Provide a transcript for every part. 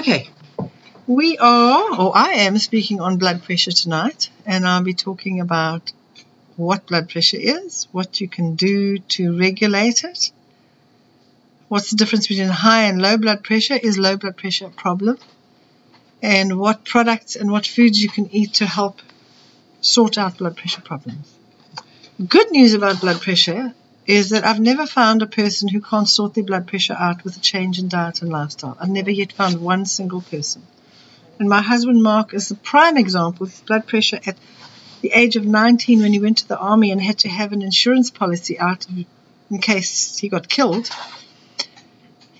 Okay, we are, or I am, speaking on blood pressure tonight, and I'll be talking about what blood pressure is, what you can do to regulate it, what's the difference between high and low blood pressure, is low blood pressure a problem, and what products and what foods you can eat to help sort out blood pressure problems. Good news about blood pressure is that I've never found a person who can't sort their blood pressure out with a change in diet and lifestyle. I've never yet found one single person. And my husband Mark is the prime example. His blood pressure at the age of 19 when he went to the army and had to have an insurance policy out in case he got killed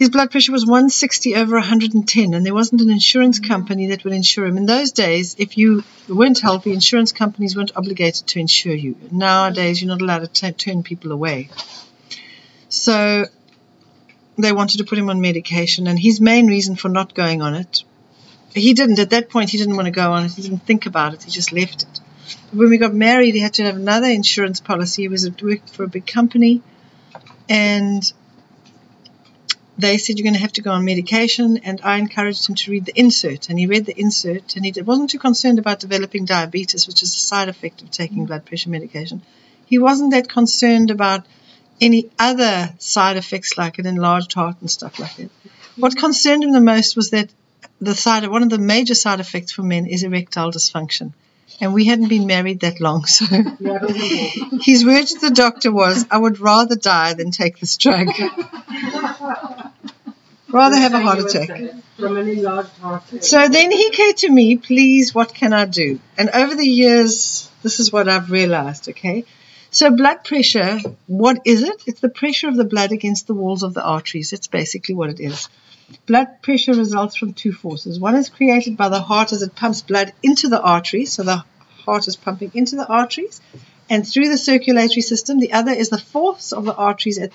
his blood pressure was 160 over 110, and there wasn't an insurance mm. company that would insure him. In those days, if you weren't healthy, insurance companies weren't obligated to insure you. Nowadays, you're not allowed to turn people away. So they wanted to put him on medication, and his main reason for not going on it, he didn't. At that point, he didn't want to go on it. He didn't think about it. He just left it. When we got married, he had to have another insurance policy. He was worked for a big company, and they said you're going to have to go on medication, and I encouraged him to read the insert. And he read the insert, and he wasn't too concerned about developing diabetes, which is a side effect of taking mm. blood pressure medication. He wasn't that concerned about any other side effects like an enlarged heart and stuff like that. What mm. concerned him the most was that the side one of the major side effects for men is erectile dysfunction. And we hadn't been married that long, so his word to the doctor was, I would rather die than take this drug. rather have a heart attack. So then he came to me, please, what can I do? And over the years, this is what I've realized, okay? So blood pressure, what is it? It's the pressure of the blood against the walls of the arteries. That's basically what it is. Blood pressure results from two forces. One is created by the heart as it pumps blood into the arteries, so the heart is pumping into the arteries and through the circulatory system. The other is the force of the arteries as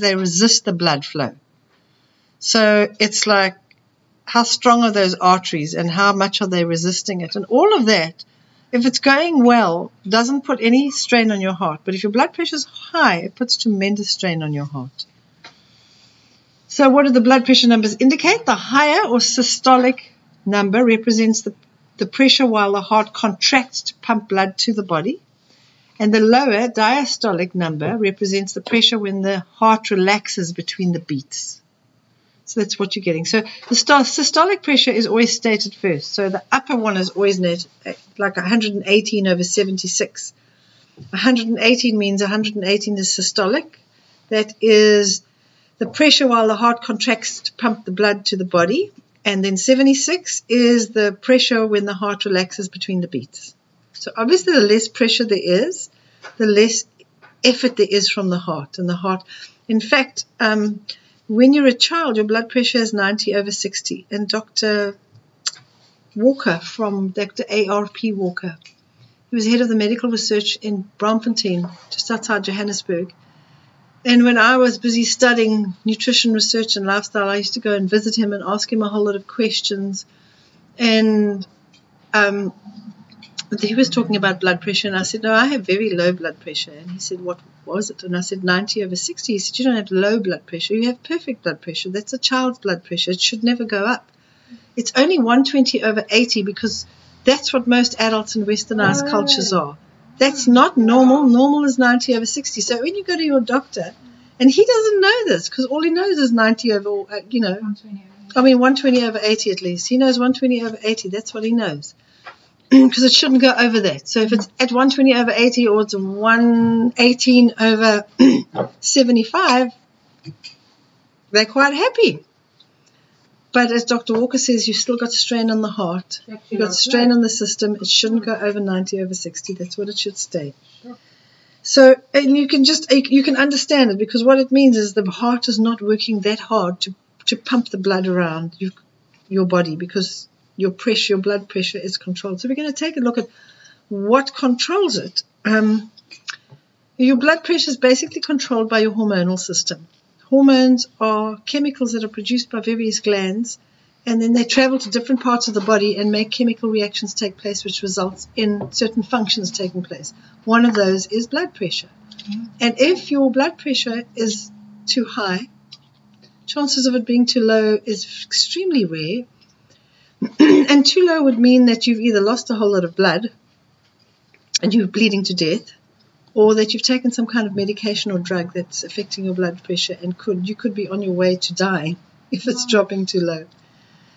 they, resist the blood flow. So it's like how strong are those arteries and how much are they resisting it? And all of that, if it's going well, doesn't put any strain on your heart. But if your blood pressure is high, it puts tremendous strain on your heart. So, what do the blood pressure numbers indicate? The higher or systolic number represents the, the pressure while the heart contracts to pump blood to the body. And the lower diastolic number represents the pressure when the heart relaxes between the beats. So that's what you're getting. So the systolic pressure is always stated first. So the upper one is always net, eh, like 118 over 76. 118 means 118 is systolic. That is the pressure while the heart contracts to pump the blood to the body. And then 76 is the pressure when the heart relaxes between the beats. So obviously, the less pressure there is, the less effort there is from the heart. And the heart, in fact, um, when you're a child, your blood pressure is 90 over 60. And Dr. Walker from Dr. A.R.P. Walker, he was head of the medical research in Braamfontein, just outside Johannesburg. And when I was busy studying nutrition research and lifestyle, I used to go and visit him and ask him a whole lot of questions. And um, he was talking about blood pressure, and I said, No, I have very low blood pressure. And he said, What was it? And I said, 90 over 60. He said, You don't have low blood pressure, you have perfect blood pressure. That's a child's blood pressure. It should never go up. It's only 120 over 80 because that's what most adults in westernized oh. cultures are. That's not normal. Normal is 90 over 60. So when you go to your doctor, and he doesn't know this because all he knows is 90 over, uh, you know, I mean 120 over 80 at least. He knows 120 over 80. That's what he knows because it shouldn't go over that. So if it's at 120 over 80 or it's 118 over 75, they're quite happy. But as Dr. Walker says, you've still got strain on the heart. You've got strain on the system. It shouldn't go over 90 over 60. That's what it should stay. So, and you can just, you can understand it because what it means is the heart is not working that hard to, to pump the blood around you, your body because your pressure, your blood pressure is controlled. So we're going to take a look at what controls it. Um, your blood pressure is basically controlled by your hormonal system. Hormones are chemicals that are produced by various glands, and then they travel to different parts of the body and make chemical reactions take place, which results in certain functions taking place. One of those is blood pressure. Mm-hmm. And if your blood pressure is too high, chances of it being too low is extremely rare and too low would mean that you've either lost a whole lot of blood and you're bleeding to death, or that you've taken some kind of medication or drug that's affecting your blood pressure and could you could be on your way to die if it's dropping too low.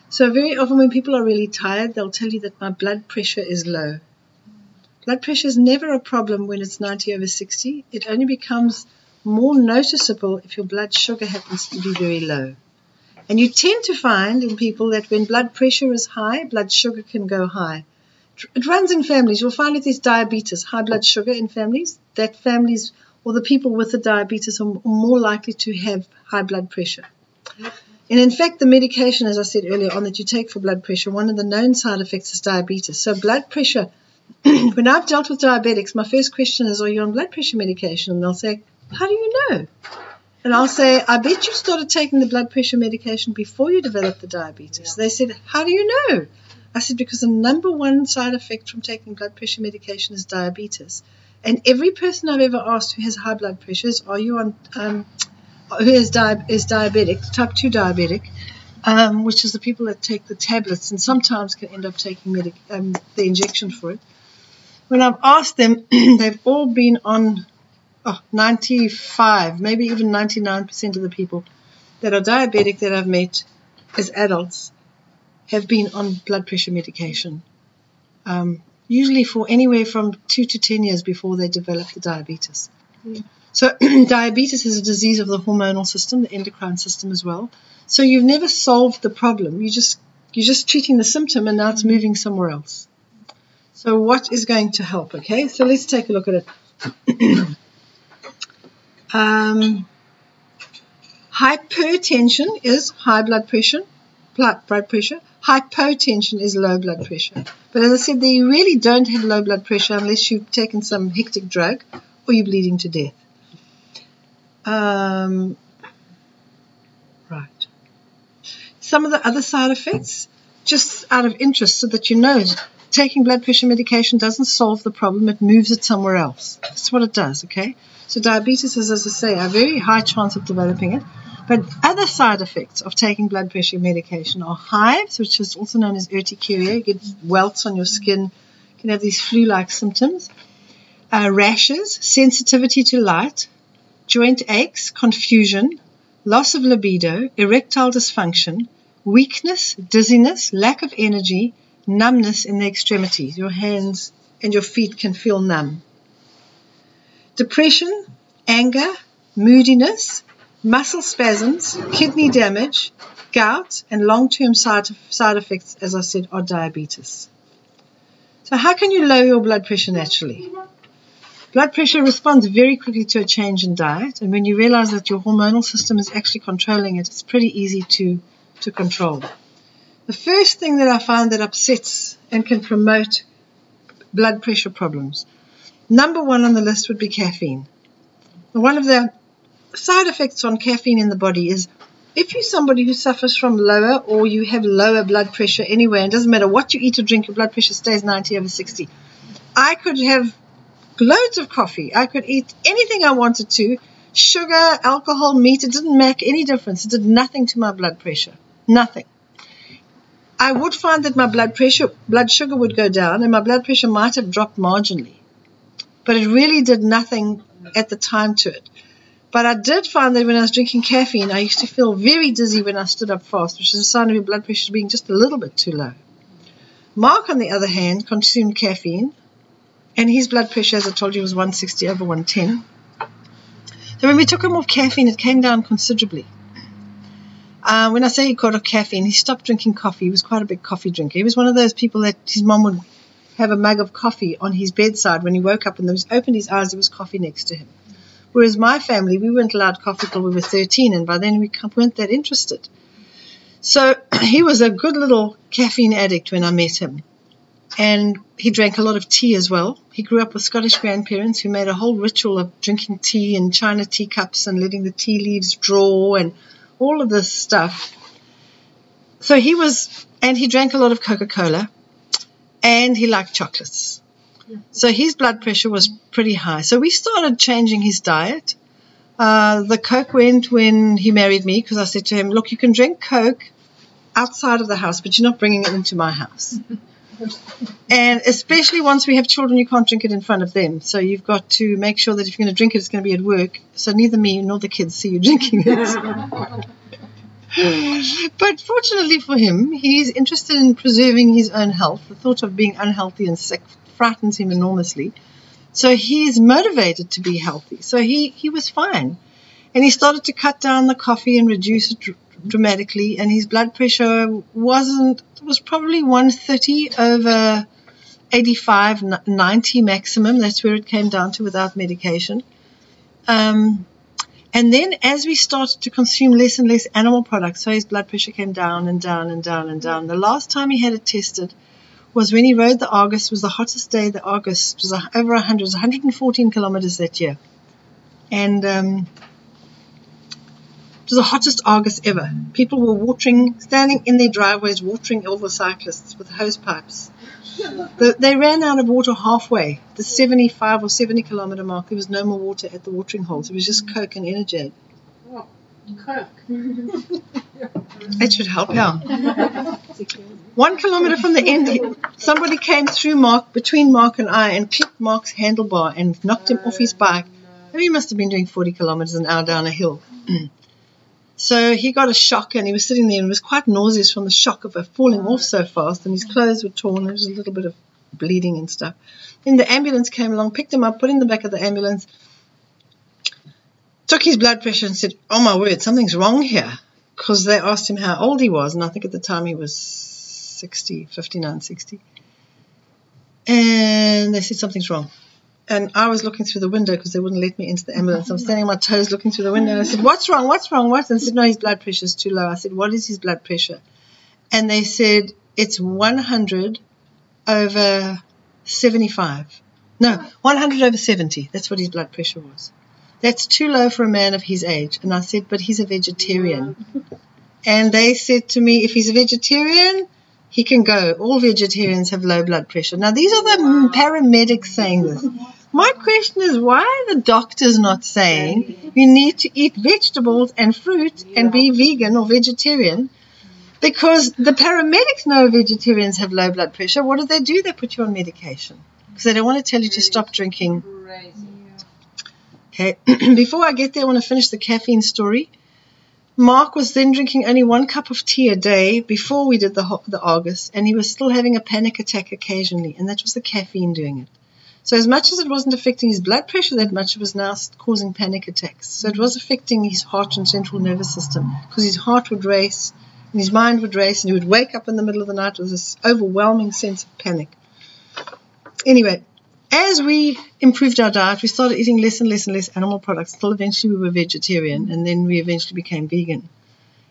So very often when people are really tired, they'll tell you that my blood pressure is low. Blood pressure is never a problem when it's 90 over 60. It only becomes more noticeable if your blood sugar happens to be very low. And you tend to find in people that when blood pressure is high, blood sugar can go high. It runs in families. You'll find if there's diabetes, high blood sugar in families, that families or the people with the diabetes are more likely to have high blood pressure. And in fact, the medication, as I said earlier on, that you take for blood pressure, one of the known side effects is diabetes. So, blood pressure, when I've dealt with diabetics, my first question is, Are you on blood pressure medication? And they'll say, How do you know? And I'll say, I bet you started taking the blood pressure medication before you developed the diabetes. They said, How do you know? I said, Because the number one side effect from taking blood pressure medication is diabetes. And every person I've ever asked who has high blood pressures, Are you on, um, who is, di- is diabetic, type 2 diabetic, um, which is the people that take the tablets and sometimes can end up taking um, the injection for it. When I've asked them, they've all been on oh, 95, maybe even 99% of the people that are diabetic that I've met as adults have been on blood pressure medication, um, usually for anywhere from two to 10 years before they develop the diabetes. Mm. So, diabetes is a disease of the hormonal system, the endocrine system as well. So, you've never solved the problem. You just you're just treating the symptom and now it's moving somewhere else. So, what is going to help? Okay, so let's take a look at it. Um, hypertension is high blood pressure, blood, pressure. Hypotension is low blood pressure. But as I said, you really don't have low blood pressure unless you've taken some hectic drug or you're bleeding to death. Um, right. Some of the other side effects, just out of interest, so that you know, taking blood pressure medication doesn't solve the problem, it moves it somewhere else. That's what it does, okay? So diabetes is, as I say, a very high chance of developing it. But other side effects of taking blood pressure medication are hives, which is also known as urticaria. You get welts on your skin. You can have these flu-like symptoms. Uh, rashes, sensitivity to light, joint aches, confusion, loss of libido, erectile dysfunction, weakness, dizziness, lack of energy, numbness in the extremities. Your hands and your feet can feel numb depression, anger, moodiness, muscle spasms, kidney damage, gout, and long term side, side effects, as I said, are diabetes. So, how can you lower your blood pressure naturally? Blood pressure responds very quickly to a change in diet, and when you realize that your hormonal system is actually controlling it, it's pretty easy to, to control. The first thing that I find that upsets and can promote blood pressure problems Number one on the list would be caffeine. One of the side effects on caffeine in the body is if you're somebody who suffers from lower or you have lower blood pressure anyway, and doesn't matter what you eat or drink, your blood pressure stays 90 over 60. I could have loads of coffee. I could eat anything I wanted to. Sugar, alcohol, meat, it didn't make any difference. It did nothing to my blood pressure. Nothing. I would find that my blood pressure, blood sugar would go down and my blood pressure might have dropped marginally but it really did nothing at the time to it. But I did find that when I was drinking caffeine, I used to feel very dizzy when I stood up fast, which is a sign of your blood pressure being just a little bit too low. Mark, on the other hand, consumed caffeine, and his blood pressure, as I told you, was 160 over 110. So when we took him off caffeine, it came down considerably. Uh, when I say he got off caffeine, he stopped drinking coffee. He was quite a big coffee drinker. He was one of those people that his mom would have a mug of coffee on his bedside when he woke up and then he opened his eyes, there was coffee next to him. Whereas my family, we weren't allowed coffee till we were 13, and by then we weren't that interested. So he was a good little caffeine addict when I met him. And he drank a lot of tea as well. He grew up with Scottish grandparents who made a whole ritual of drinking tea in china teacups and letting the tea leaves draw and all of this stuff. So he was, and he drank a lot of Coca Cola and he liked chocolates. So his blood pressure was pretty high. So we started changing his diet. Uh, the Coke went when he married me because I said to him, Look, you can drink Coke outside of the house, but you're not bringing it into my house. and especially once we have children, you can't drink it in front of them. So you've got to make sure that if you're going to drink it, it's going to be at work. So neither me nor the kids see you drinking it. but fortunately for him, he's interested in preserving his own health. The thought of being unhealthy and sick frightens him enormously. So he's motivated to be healthy. So he, he was fine. And he started to cut down the coffee and reduce it dr- dramatically. And his blood pressure wasn't, was probably 130 over 85, 90 maximum. That's where it came down to without medication. Um, and then as we started to consume less and less animal products, so his blood pressure came down and down and down and down. The last time he had it tested was when he rode the Argus, was the hottest day the Argus, was over 100, was 114 kilometers that year. And um, it was the hottest Argus ever. People were watering, standing in their driveways, watering all the cyclists with hose pipes. The, they ran out of water halfway, the 75 or 70 kilometer mark. There was no more water at the watering holes. It was just Coke and Energade. Oh, Coke. it should help, yeah. One kilometer from the end, somebody came through Mark, between Mark and I, and clipped Mark's handlebar and knocked him off his bike. He must have been doing 40 kilometers an hour down a hill. So he got a shock and he was sitting there and was quite nauseous from the shock of it falling off so fast and his clothes were torn. There was a little bit of bleeding and stuff. Then the ambulance came along, picked him up, put him in the back of the ambulance, took his blood pressure and said, Oh my word, something's wrong here. Because they asked him how old he was, and I think at the time he was 60, 59, 60. And they said something's wrong and I was looking through the window because they wouldn't let me into the ambulance. I'm oh. standing on my toes looking through the window. And I said, What's wrong? What's wrong? What? And they said, No, his blood pressure is too low. I said, What is his blood pressure? And they said, It's 100 over 75. No, 100 over 70. That's what his blood pressure was. That's too low for a man of his age. And I said, But he's a vegetarian. And they said to me, If he's a vegetarian, he can go. All vegetarians have low blood pressure. Now, these are the paramedics saying this. My question is why are the doctors not saying you need to eat vegetables and fruit and be vegan or vegetarian? Because the paramedics know vegetarians have low blood pressure. What do they do? They put you on medication because they don't want to tell you to stop drinking. Okay, before I get there, I want to finish the caffeine story. Mark was then drinking only one cup of tea a day before we did the, the Argus, and he was still having a panic attack occasionally, and that was the caffeine doing it. So, as much as it wasn't affecting his blood pressure that much, it was now causing panic attacks. So, it was affecting his heart and central nervous system because his heart would race and his mind would race, and he would wake up in the middle of the night with this overwhelming sense of panic. Anyway, as we improved our diet, we started eating less and less and less animal products until eventually we were vegetarian and then we eventually became vegan.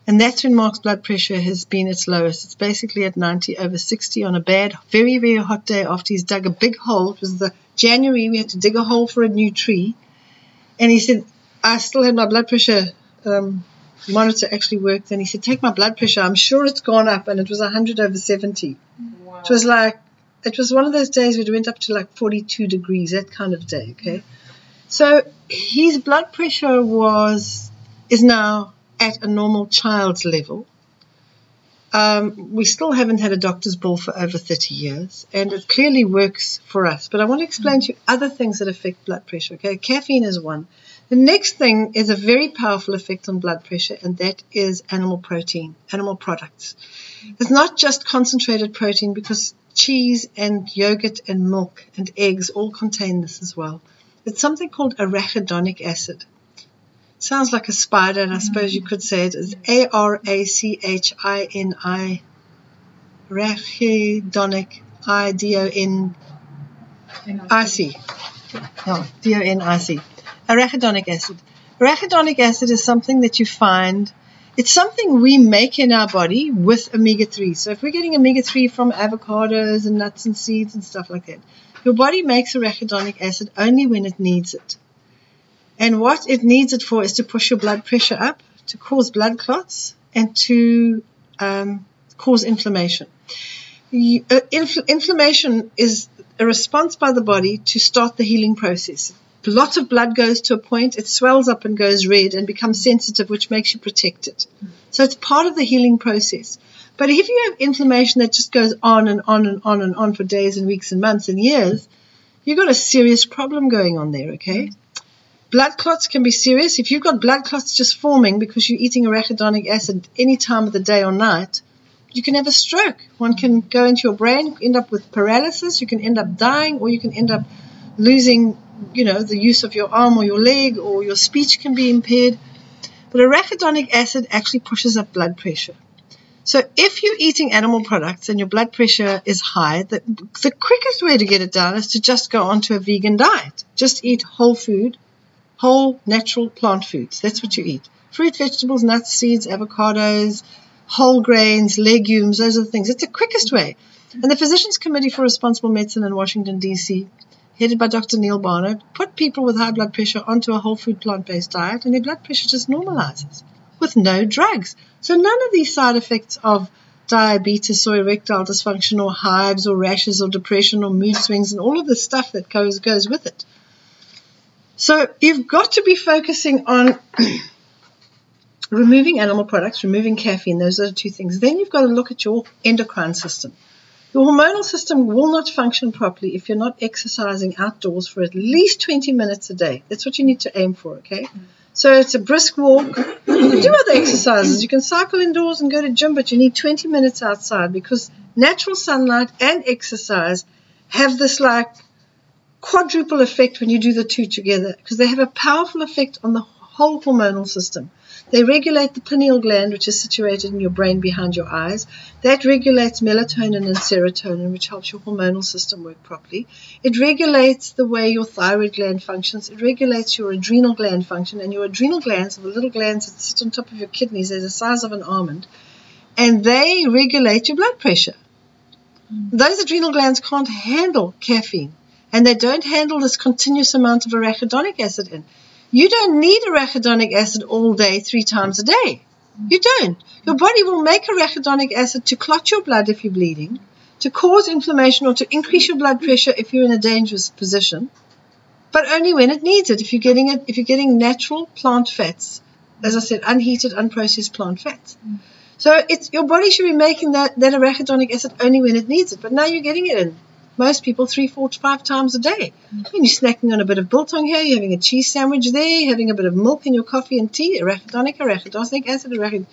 And that's when Mark's blood pressure has been its lowest. It's basically at 90 over 60 on a bad, very, very hot day after he's dug a big hole. It was the January, we had to dig a hole for a new tree. And he said, I still had my blood pressure um, monitor actually worked. And he said, Take my blood pressure. I'm sure it's gone up. And it was 100 over 70. Wow. It was like, it was one of those days where it went up to like 42 degrees, that kind of day, okay? So his blood pressure was is now at a normal child's level. Um, we still haven't had a doctor's bill for over 30 years, and it clearly works for us. But I want to explain to you other things that affect blood pressure. Okay, caffeine is one. The next thing is a very powerful effect on blood pressure, and that is animal protein, animal products. It's not just concentrated protein because cheese and yogurt and milk and eggs all contain this as well. It's something called arachidonic acid. Sounds like a spider, and I suppose you could say it as A R A C H I N I. Arachidonic I D O N I C. No, D O N I C. Arachidonic acid. Arachidonic acid is something that you find it's something we make in our body with omega 3. So if we're getting omega 3 from avocados and nuts and seeds and stuff like that, your body makes arachidonic acid only when it needs it. And what it needs it for is to push your blood pressure up, to cause blood clots, and to um, cause inflammation. You, uh, infl- inflammation is a response by the body to start the healing process lots of blood goes to a point, it swells up and goes red and becomes sensitive, which makes you protect it. So it's part of the healing process. But if you have inflammation that just goes on and on and on and on for days and weeks and months and years, you've got a serious problem going on there, okay? Blood clots can be serious. If you've got blood clots just forming because you're eating arachidonic acid any time of the day or night, you can have a stroke. One can go into your brain, end up with paralysis, you can end up dying, or you can end up losing, you know, the use of your arm or your leg, or your speech can be impaired. But arachidonic acid actually pushes up blood pressure. So if you're eating animal products and your blood pressure is high, the, the quickest way to get it down is to just go onto a vegan diet. Just eat whole food, whole natural plant foods. That's what you eat. Fruit, vegetables, nuts, seeds, avocados, whole grains, legumes, those are the things. It's the quickest way. And the Physicians Committee for Responsible Medicine in Washington, D.C., headed by Dr. Neal Barnard, put people with high blood pressure onto a whole food plant based diet, and their blood pressure just normalizes with no drugs. So none of these side effects of diabetes or erectile dysfunction or hives or rashes or depression or mood swings and all of the stuff that goes goes with it. So you've got to be focusing on removing animal products, removing caffeine, those are the two things. Then you've got to look at your endocrine system. Your hormonal system will not function properly if you're not exercising outdoors for at least 20 minutes a day. That's what you need to aim for, okay? So it's a brisk walk. You can do other exercises. You can cycle indoors and go to gym, but you need 20 minutes outside because natural sunlight and exercise have this like quadruple effect when you do the two together because they have a powerful effect on the whole hormonal system. They regulate the pineal gland, which is situated in your brain behind your eyes. That regulates melatonin and serotonin, which helps your hormonal system work properly. It regulates the way your thyroid gland functions. It regulates your adrenal gland function. And your adrenal glands are the little glands that sit on top of your kidneys. They're the size of an almond. And they regulate your blood pressure. Those adrenal glands can't handle caffeine. And they don't handle this continuous amount of arachidonic acid in. You don't need arachidonic acid all day, three times a day. You don't. Your body will make arachidonic acid to clot your blood if you're bleeding, to cause inflammation or to increase your blood pressure if you're in a dangerous position, but only when it needs it. If you're getting it, if you're getting natural plant fats, as I said, unheated, unprocessed plant fats. So it's your body should be making that, that arachidonic acid only when it needs it. But now you're getting it in most people three, four, five times a day. Mm. you're snacking on a bit of biltong here, you're having a cheese sandwich there, having a bit of milk in your coffee and tea, arachidonic, arachidonic acid, arachid,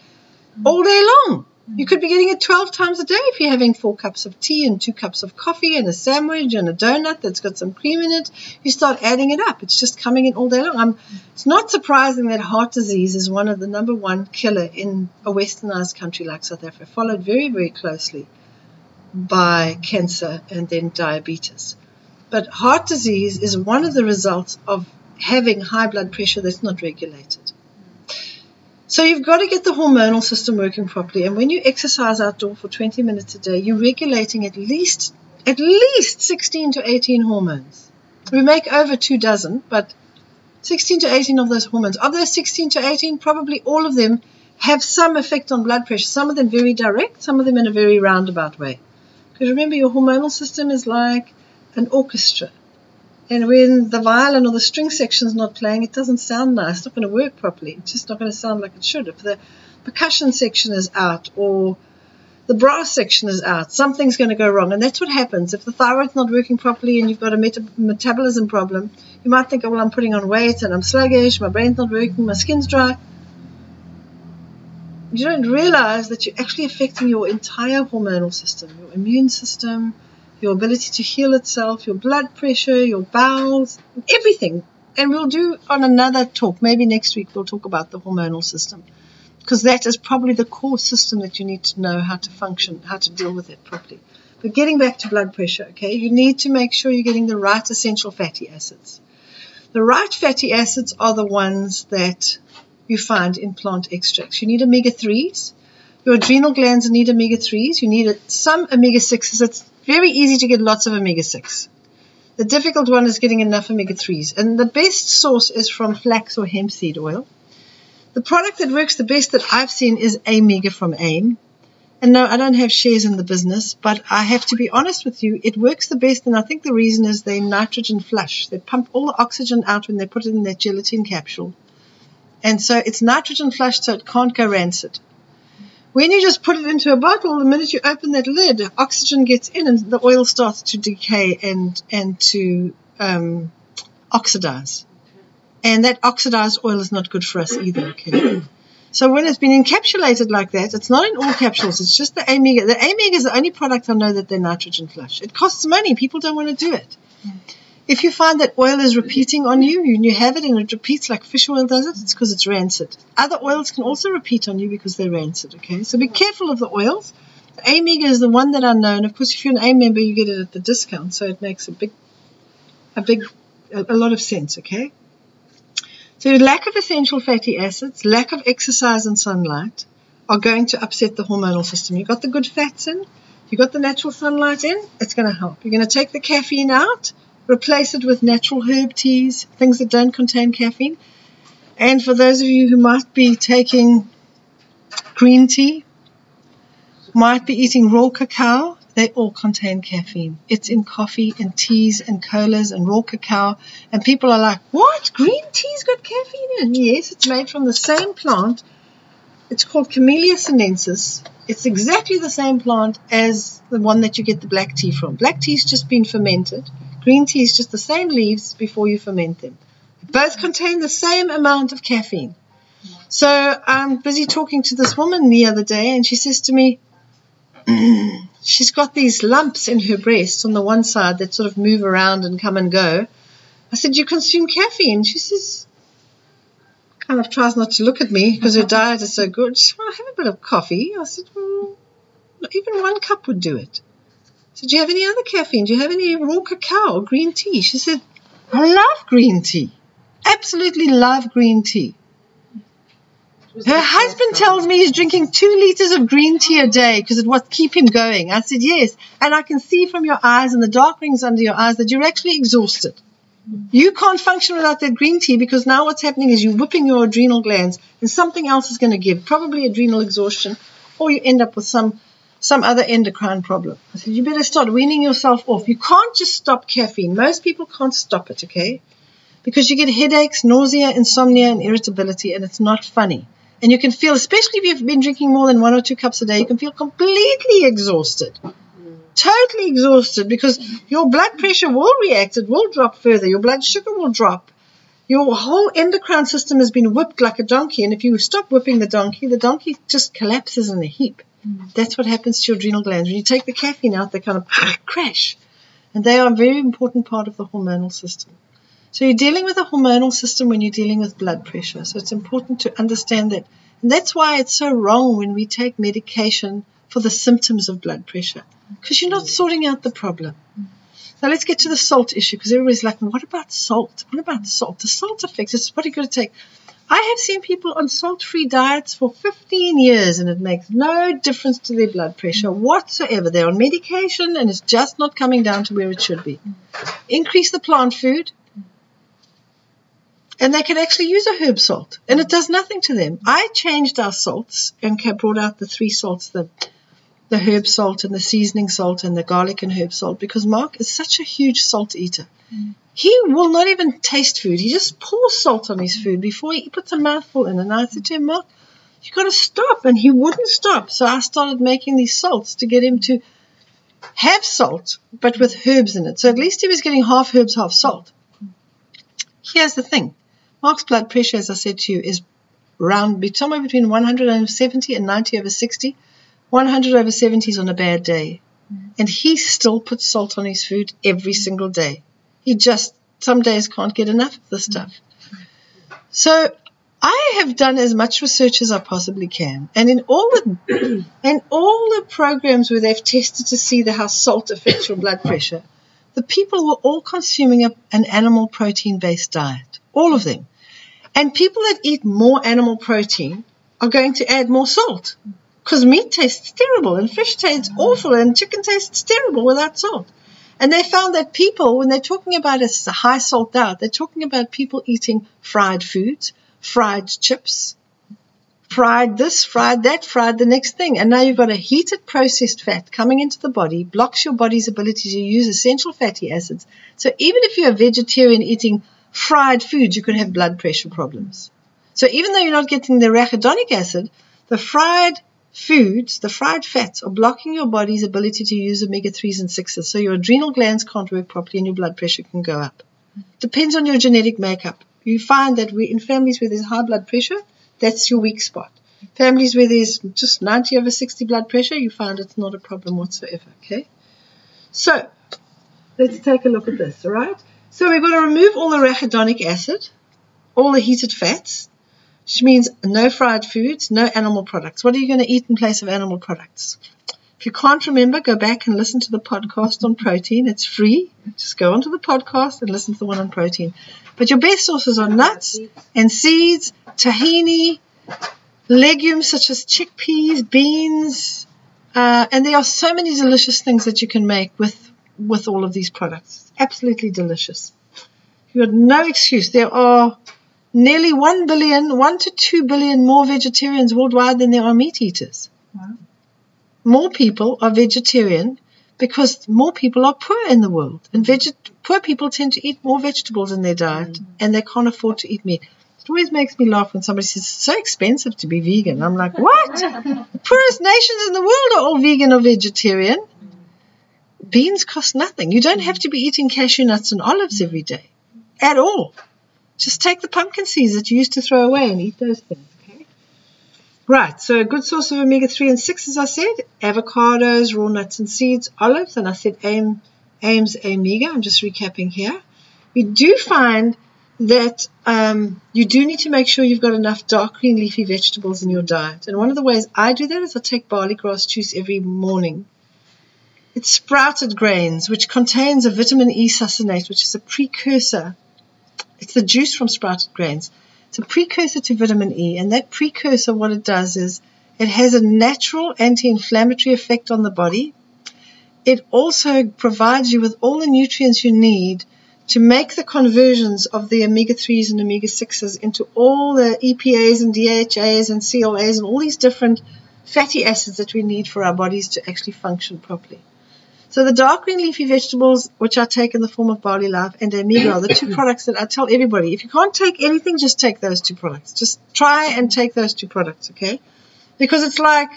all day long. You could be getting it 12 times a day if you're having four cups of tea and two cups of coffee and a sandwich and a donut that's got some cream in it. You start adding it up. It's just coming in all day long. I'm, it's not surprising that heart disease is one of the number one killer in a westernized country like South Africa, followed very, very closely by cancer and then diabetes. But heart disease is one of the results of having high blood pressure that's not regulated. So you've got to get the hormonal system working properly. And when you exercise outdoor for 20 minutes a day, you're regulating at least at least 16 to 18 hormones. We make over two dozen, but 16 to 18 of those hormones. Of those 16 to 18, probably all of them have some effect on blood pressure. Some of them very direct, some of them in a very roundabout way. Because remember, your hormonal system is like an orchestra. And when the violin or the string section is not playing, it doesn't sound nice. It's not going to work properly. It's just not going to sound like it should. If the percussion section is out or the brass section is out, something's going to go wrong. And that's what happens. If the thyroid's not working properly and you've got a meta- metabolism problem, you might think, oh, well, I'm putting on weight and I'm sluggish, my brain's not working, my skin's dry you don't realize that you're actually affecting your entire hormonal system, your immune system, your ability to heal itself, your blood pressure, your bowels, everything. And we'll do on another talk, maybe next week, we'll talk about the hormonal system. Because that is probably the core system that you need to know how to function, how to deal with it properly. But getting back to blood pressure, okay, you need to make sure you're getting the right essential fatty acids. The right fatty acids are the ones that you find in plant extracts. You need omega 3s. Your adrenal glands need omega 3s. You need some omega 6s. It's very easy to get lots of omega 6. The difficult one is getting enough omega 3s. And the best source is from flax or hemp seed oil. The product that works the best that I've seen is Omega from AIM. And no, I don't have shares in the business, but I have to be honest with you, it works the best. And I think the reason is they nitrogen flush. They pump all the oxygen out when they put it in their gelatin capsule. And so it's nitrogen flushed so it can't go rancid. When you just put it into a bottle, the minute you open that lid, oxygen gets in and the oil starts to decay and and to um, oxidize. And that oxidized oil is not good for us either. Okay. So when it's been encapsulated like that, it's not in all capsules. It's just the Amega. The Amega is the only product I know that they're nitrogen flush. It costs money. People don't want to do it. If you find that oil is repeating on you and you have it and it repeats like fish oil does it, it's because it's rancid. Other oils can also repeat on you because they're rancid. Okay, so be careful of the oils. The Amega is the one that I know, and of course, if you're an A member, you get it at the discount, so it makes a big, a big, a, a lot of sense. Okay. So lack of essential fatty acids, lack of exercise and sunlight are going to upset the hormonal system. You've got the good fats in, you've got the natural sunlight in, it's going to help. You're going to take the caffeine out, replace it with natural herb teas, things that don't contain caffeine. And for those of you who might be taking green tea, might be eating raw cacao, they all contain caffeine. It's in coffee and teas and colas and raw cacao. And people are like, what? Green tea's got caffeine in? it? Yes, it's made from the same plant. It's called Camellia sinensis. It's exactly the same plant as the one that you get the black tea from. Black tea's just been fermented. Green tea is just the same leaves before you ferment them. Both contain the same amount of caffeine. So I'm busy talking to this woman the other day, and she says to me, she's got these lumps in her breast on the one side that sort of move around and come and go. I said, You consume caffeine? She says, kind of tries not to look at me because her diet is so good. She said, well, I have a bit of coffee. I said, Well, even one cup would do it. Do you have any other caffeine? Do you have any raw cacao or green tea? She said, I love green tea. Absolutely love green tea. Her husband tells me he's drinking two liters of green tea a day because it would keep him going. I said, Yes. And I can see from your eyes and the dark rings under your eyes that you're actually exhausted. You can't function without that green tea because now what's happening is you're whipping your adrenal glands and something else is going to give, probably adrenal exhaustion, or you end up with some some other endocrine problem. I said, You better start weaning yourself off. You can't just stop caffeine. Most people can't stop it, okay? Because you get headaches, nausea, insomnia, and irritability, and it's not funny. And you can feel, especially if you've been drinking more than one or two cups a day, you can feel completely exhausted. Totally exhausted because your blood pressure will react, it will drop further, your blood sugar will drop. Your whole endocrine system has been whipped like a donkey, and if you stop whipping the donkey, the donkey just collapses in a heap. Mm. That's what happens to your adrenal glands. When you take the caffeine out, they kind of crash. And they are a very important part of the hormonal system. So you're dealing with a hormonal system when you're dealing with blood pressure. So it's important to understand that. And that's why it's so wrong when we take medication for the symptoms of blood pressure, because you're not mm. sorting out the problem. Now let's get to the salt issue, because everybody's like, what about salt? What about salt? The salt effects, it's what are you going to take? I have seen people on salt-free diets for 15 years and it makes no difference to their blood pressure whatsoever. They're on medication and it's just not coming down to where it should be. Increase the plant food, and they can actually use a herb salt, and it does nothing to them. I changed our salts and brought out the three salts, the the herb salt and the seasoning salt and the garlic and herb salt, because Mark is such a huge salt eater. Mm. He will not even taste food. He just pours salt on his food before he puts a mouthful in. And I said to him, Mark, you've got to stop. And he wouldn't stop. So I started making these salts to get him to have salt, but with herbs in it. So at least he was getting half herbs, half salt. Here's the thing Mark's blood pressure, as I said to you, is around somewhere between 170 and 90 over 60. 100 over 70 is on a bad day. And he still puts salt on his food every single day. He just some days can't get enough of the stuff. So I have done as much research as I possibly can, and in all the in all the programs where they've tested to see the, how salt affects your blood pressure, the people were all consuming a, an animal protein based diet, all of them. And people that eat more animal protein are going to add more salt because meat tastes terrible and fish tastes awful and chicken tastes terrible without salt. And they found that people, when they're talking about a high salt diet, they're talking about people eating fried foods, fried chips, fried this, fried that, fried the next thing. And now you've got a heated processed fat coming into the body, blocks your body's ability to use essential fatty acids. So even if you're a vegetarian eating fried foods, you could have blood pressure problems. So even though you're not getting the arachidonic acid, the fried foods, the fried fats, are blocking your body's ability to use omega 3s and 6s. So your adrenal glands can't work properly and your blood pressure can go up. Depends on your genetic makeup. You find that we, in families where there's high blood pressure, that's your weak spot. Families where there's just 90 over 60 blood pressure, you find it's not a problem whatsoever. Okay? So, let's take a look at this, all right? So, we're going to remove all the arachidonic acid, all the heated fats, which means no fried foods, no animal products. What are you going to eat in place of animal products? If you can't remember, go back and listen to the podcast on protein. It's free. Just go onto the podcast and listen to the one on protein. But your best sources are nuts and seeds, tahini, legumes such as chickpeas, beans, uh, and there are so many delicious things that you can make with with all of these products. It's absolutely delicious. You have no excuse. There are nearly 1 billion, 1 to 2 billion more vegetarians worldwide than there are meat eaters. Wow. More people are vegetarian because more people are poor in the world. And veget- poor people tend to eat more vegetables in their diet mm. and they can't afford to eat meat. It always makes me laugh when somebody says it's so expensive to be vegan. I'm like, what? the poorest nations in the world are all vegan or vegetarian. Beans cost nothing. You don't have to be eating cashew nuts and olives every day at all. Just take the pumpkin seeds that you used to throw away and eat those things. Okay. Right. So a good source of omega three and six, as I said, avocados, raw nuts and seeds, olives, and I said AIM, AIMS omega. I'm just recapping here. We do find that um, you do need to make sure you've got enough dark green leafy vegetables in your diet. And one of the ways I do that is I take barley grass juice every morning. It's sprouted grains, which contains a vitamin E succinate, which is a precursor it's the juice from sprouted grains. It's a precursor to vitamin E, and that precursor, what it does is it has a natural anti inflammatory effect on the body. It also provides you with all the nutrients you need to make the conversions of the omega 3s and omega 6s into all the EPAs and DHAs and CLAs and all these different fatty acids that we need for our bodies to actually function properly. So the dark green leafy vegetables, which I take in the form of BarleyLife and omega, are the two products that I tell everybody. If you can't take anything, just take those two products. Just try and take those two products, okay? Because it's like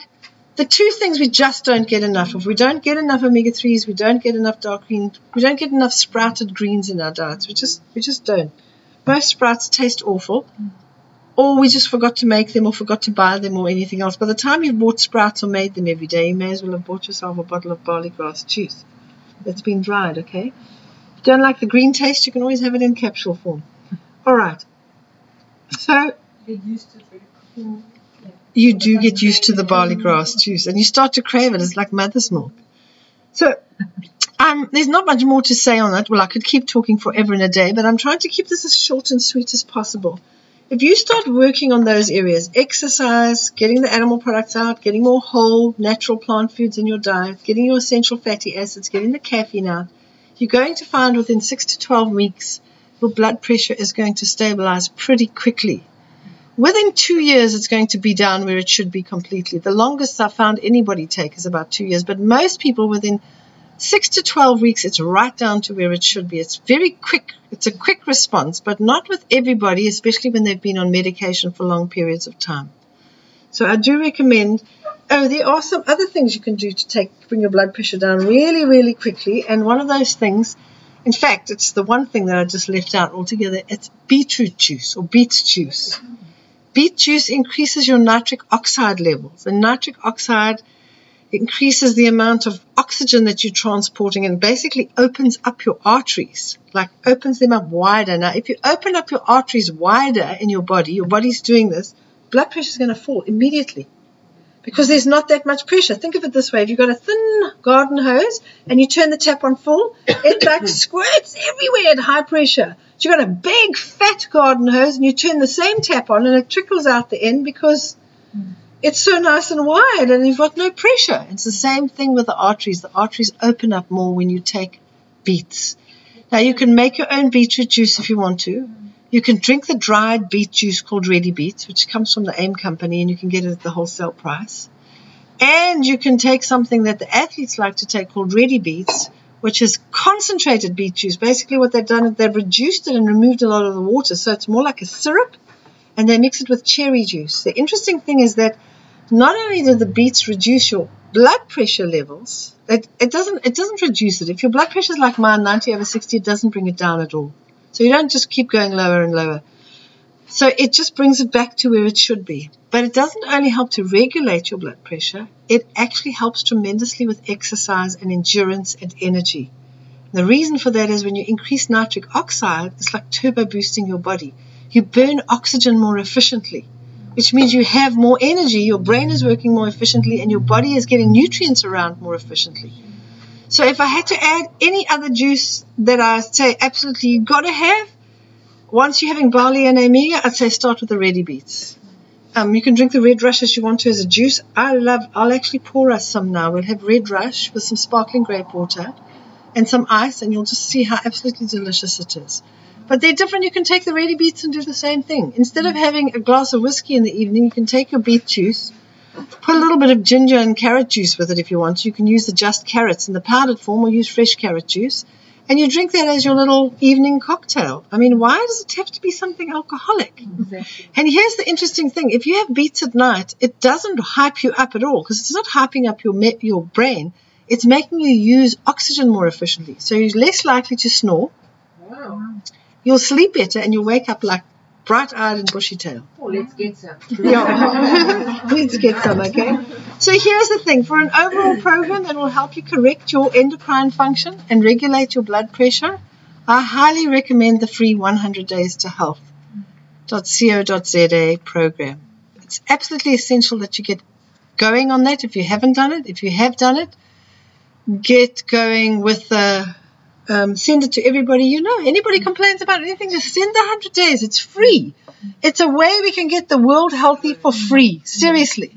the two things we just don't get enough of. We don't get enough omega threes. We don't get enough dark green. We don't get enough sprouted greens in our diets. We just we just don't. Most sprouts taste awful or we just forgot to make them or forgot to buy them or anything else. By the time you've bought sprouts or made them every day, you may as well have bought yourself a bottle of barley grass juice that's been dried, okay? If you don't like the green taste, you can always have it in capsule form. All right. So you do get used to the barley grass juice and you start to crave it. It's like mother's milk. So um, there's not much more to say on that. Well, I could keep talking forever and a day, but I'm trying to keep this as short and sweet as possible if you start working on those areas, exercise, getting the animal products out, getting more whole, natural plant foods in your diet, getting your essential fatty acids, getting the caffeine out, you're going to find within 6 to 12 weeks your blood pressure is going to stabilize pretty quickly. Within two years, it's going to be down where it should be completely. The longest I've found anybody take is about two years, but most people within six to 12 weeks, it's right down to where it should be. It's very quick. It's a quick response, but not with everybody, especially when they've been on medication for long periods of time. So I do recommend. Oh, there are some other things you can do to take bring your blood pressure down really, really quickly. And one of those things, in fact, it's the one thing that I just left out altogether. It's beetroot juice or beet juice. Beet juice increases your nitric oxide levels, and nitric oxide increases the amount of oxygen that you're transporting and basically opens up your arteries, like opens them up wider. Now, if you open up your arteries wider in your body, your body's doing this, blood pressure is going to fall immediately because there's not that much pressure. Think of it this way: if you've got a thin garden hose and you turn the tap on full, it like squirts everywhere at high pressure. So you've got a big fat garden hose and you turn the same tap on and it trickles out the end because it's so nice and wide and you've got no pressure. It's the same thing with the arteries. The arteries open up more when you take beets. Now you can make your own beetroot juice if you want to. You can drink the dried beet juice called RediBeets, which comes from the AIM company and you can get it at the wholesale price. And you can take something that the athletes like to take called Ready Beets, which is concentrated beet juice. Basically what they've done is they've reduced it and removed a lot of the water. So it's more like a syrup and they mix it with cherry juice. The interesting thing is that not only do the beets reduce your blood pressure levels, it, it doesn't it doesn't reduce it. If your blood pressure is like mine, 90 over 60, it doesn't bring it down at all. So you don't just keep going lower and lower. So it just brings it back to where it should be. But it doesn't only help to regulate your blood pressure, it actually helps tremendously with exercise and endurance and energy. The reason for that is when you increase nitric oxide, it's like turbo boosting your body. You burn oxygen more efficiently, which means you have more energy, your brain is working more efficiently, and your body is getting nutrients around more efficiently. So if I had to add any other juice that I say absolutely you've got to have, once you're having barley and omega, I'd say start with the RediBeets. Um, you can drink the RedRush as you want to as a juice. I love, I'll actually pour us some now. We'll have RedRush with some sparkling grape water and some ice, and you'll just see how absolutely delicious it is. But they're different. You can take the RediBeets and do the same thing. Instead of having a glass of whiskey in the evening, you can take your beet juice, put a little bit of ginger and carrot juice with it if you want. You can use the just carrots in the powdered form or use fresh carrot juice and you drink that as your little evening cocktail. I mean, why does it have to be something alcoholic? Exactly. And here's the interesting thing: if you have beets at night, it doesn't hype you up at all because it's not hyping up your your brain. It's making you use oxygen more efficiently, so you're less likely to snore. Wow. You'll sleep better, and you'll wake up like bright-eyed and bushy-tailed. Oh, let's get some. yeah, let's get some. Okay. So here's the thing: for an overall program that will help you correct your endocrine function and regulate your blood pressure, I highly recommend the free 100 Days to Health.co.za program. It's absolutely essential that you get going on that if you haven't done it. If you have done it, get going with the um, send it to everybody you know. Anybody complains about anything, just send the 100 days. It's free. It's a way we can get the world healthy for free. Seriously.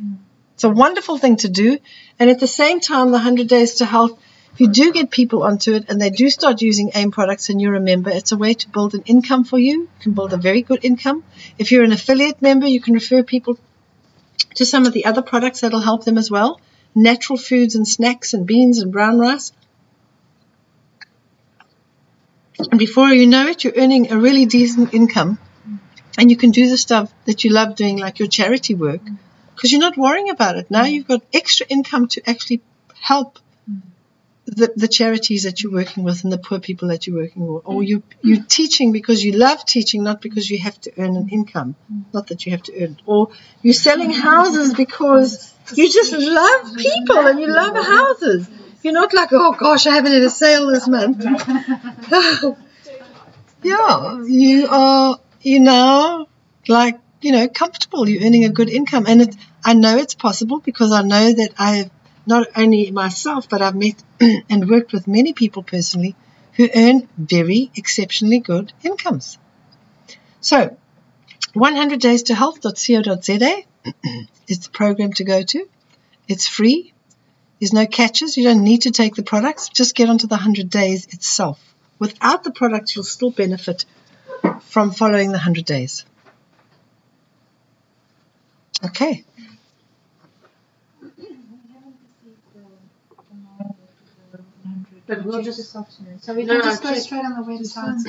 It's a wonderful thing to do. And at the same time, the 100 days to health, if you do get people onto it and they do start using AIM products and you're a member, it's a way to build an income for you. You can build a very good income. If you're an affiliate member, you can refer people to some of the other products that'll help them as well. Natural foods and snacks and beans and brown rice. And before you know it, you're earning a really decent income and you can do the stuff that you love doing, like your charity work, because you're not worrying about it. Now you've got extra income to actually help the, the charities that you're working with and the poor people that you're working with. Or you, you're teaching because you love teaching, not because you have to earn an income. Not that you have to earn. Or you're selling houses because you just love people and you love houses. You're not like, oh gosh, I haven't had a sale this month. yeah, you are, you know, like, you know, comfortable. You're earning a good income. And it, I know it's possible because I know that I have not only myself, but I've met and worked with many people personally who earn very exceptionally good incomes. So, 100 days to health.co.za is the program to go to. It's free. There's no catches. You don't need to take the products. Just get onto the 100 days itself. Without the products, you'll still benefit from following the 100 days. Okay. But we'll just, So we can just go straight on the website.